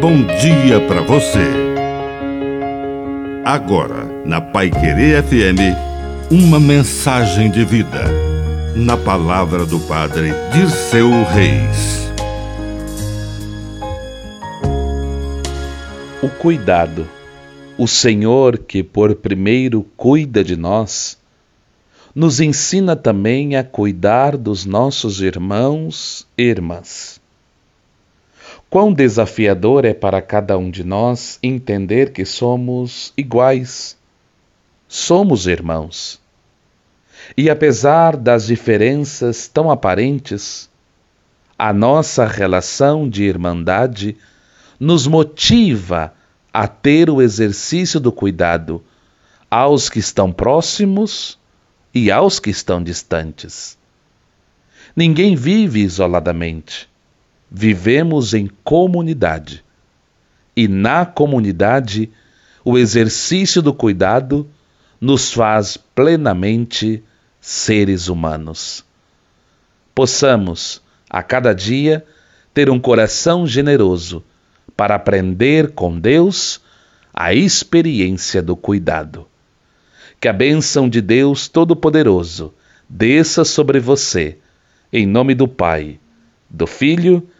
bom dia para você. Agora, na Pai Querer FM, uma mensagem de vida. Na palavra do Padre Dirceu Reis. O cuidado. O Senhor, que por primeiro cuida de nós, nos ensina também a cuidar dos nossos irmãos e irmãs. Quão desafiador é para cada um de nós entender que somos iguais, somos irmãos. E apesar das diferenças tão aparentes, a nossa relação de irmandade nos motiva a ter o exercício do cuidado aos que estão próximos e aos que estão distantes. Ninguém vive isoladamente. Vivemos em comunidade. E na comunidade, o exercício do cuidado nos faz plenamente seres humanos. Possamos, a cada dia, ter um coração generoso para aprender com Deus a experiência do cuidado. Que a bênção de Deus Todo-Poderoso desça sobre você, em nome do Pai, do Filho e